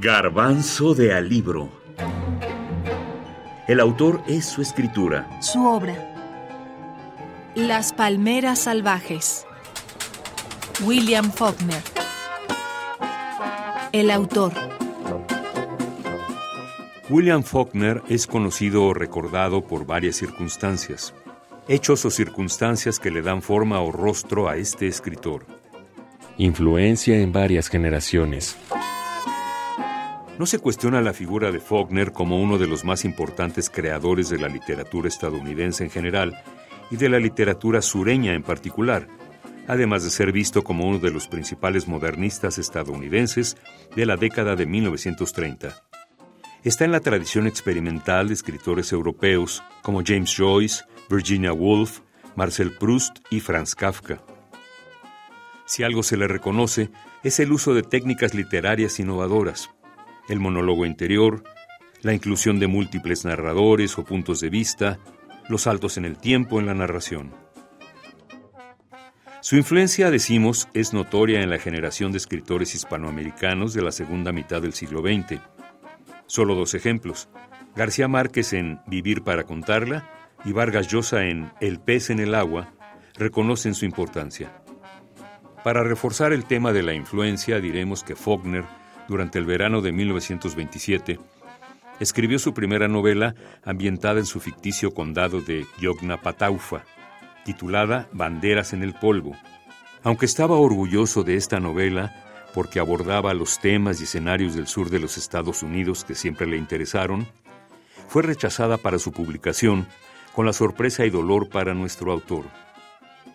Garbanzo de Alibro. El autor es su escritura. Su obra. Las palmeras salvajes. William Faulkner. El autor. William Faulkner es conocido o recordado por varias circunstancias, hechos o circunstancias que le dan forma o rostro a este escritor. Influencia en varias generaciones. No se cuestiona la figura de Faulkner como uno de los más importantes creadores de la literatura estadounidense en general y de la literatura sureña en particular, además de ser visto como uno de los principales modernistas estadounidenses de la década de 1930. Está en la tradición experimental de escritores europeos como James Joyce, Virginia Woolf, Marcel Proust y Franz Kafka. Si algo se le reconoce, es el uso de técnicas literarias innovadoras, el monólogo interior, la inclusión de múltiples narradores o puntos de vista, los saltos en el tiempo en la narración. Su influencia, decimos, es notoria en la generación de escritores hispanoamericanos de la segunda mitad del siglo XX. Solo dos ejemplos. García Márquez en Vivir para contarla y Vargas Llosa en El pez en el agua reconocen su importancia. Para reforzar el tema de la influencia, diremos que Faulkner durante el verano de 1927, escribió su primera novela ambientada en su ficticio condado de Yognapataufa, titulada Banderas en el polvo. Aunque estaba orgulloso de esta novela porque abordaba los temas y escenarios del sur de los Estados Unidos que siempre le interesaron, fue rechazada para su publicación con la sorpresa y dolor para nuestro autor.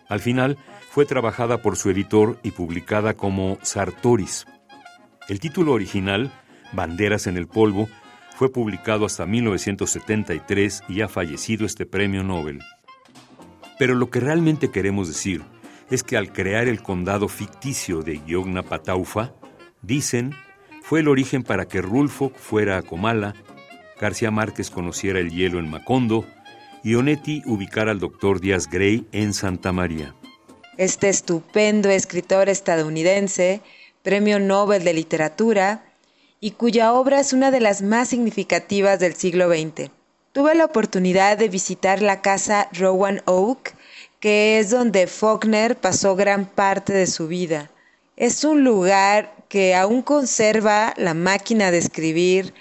Al final, fue trabajada por su editor y publicada como Sartoris, el título original, Banderas en el Polvo, fue publicado hasta 1973 y ha fallecido este premio Nobel. Pero lo que realmente queremos decir es que al crear el condado ficticio de Pataufa, dicen, fue el origen para que Rulfo fuera a Comala, García Márquez conociera el hielo en Macondo y Onetti ubicara al doctor Díaz Grey en Santa María. Este estupendo escritor estadounidense Premio Nobel de Literatura, y cuya obra es una de las más significativas del siglo XX. Tuve la oportunidad de visitar la casa Rowan Oak, que es donde Faulkner pasó gran parte de su vida. Es un lugar que aún conserva la máquina de escribir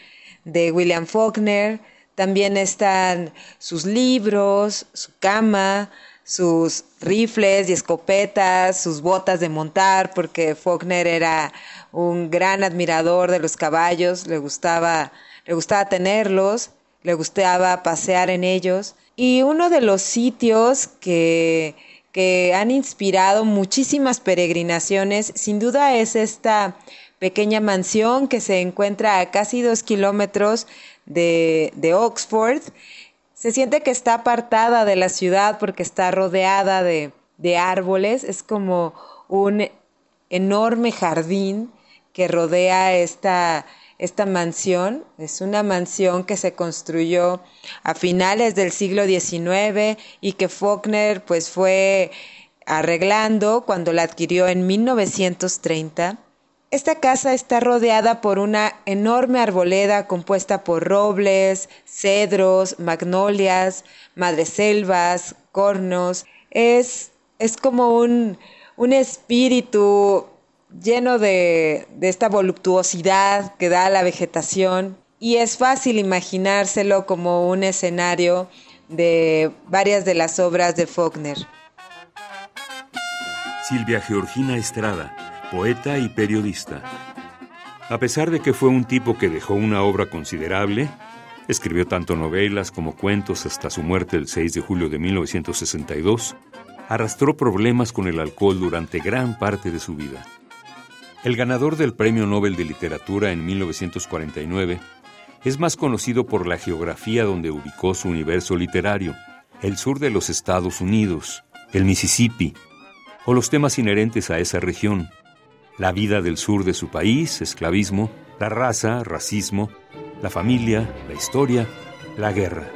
de William Faulkner, también están sus libros, su cama, sus rifles y escopetas, sus botas de montar, porque Faulkner era un gran admirador de los caballos, le gustaba, le gustaba tenerlos, le gustaba pasear en ellos. Y uno de los sitios que, que han inspirado muchísimas peregrinaciones, sin duda es esta pequeña mansión que se encuentra a casi dos kilómetros de, de Oxford se siente que está apartada de la ciudad porque está rodeada de, árboles. Es como un enorme jardín que rodea esta, esta mansión. Es una mansión que se construyó a finales del siglo XIX y que Faulkner pues fue arreglando cuando la adquirió en 1930. Esta casa está rodeada por una enorme arboleda compuesta por robles, cedros, magnolias, madreselvas, cornos. Es, es como un, un espíritu lleno de, de esta voluptuosidad que da la vegetación y es fácil imaginárselo como un escenario de varias de las obras de Faulkner. Silvia Georgina Estrada poeta y periodista. A pesar de que fue un tipo que dejó una obra considerable, escribió tanto novelas como cuentos hasta su muerte el 6 de julio de 1962, arrastró problemas con el alcohol durante gran parte de su vida. El ganador del Premio Nobel de Literatura en 1949 es más conocido por la geografía donde ubicó su universo literario, el sur de los Estados Unidos, el Mississippi, o los temas inherentes a esa región, la vida del sur de su país, esclavismo, la raza, racismo, la familia, la historia, la guerra.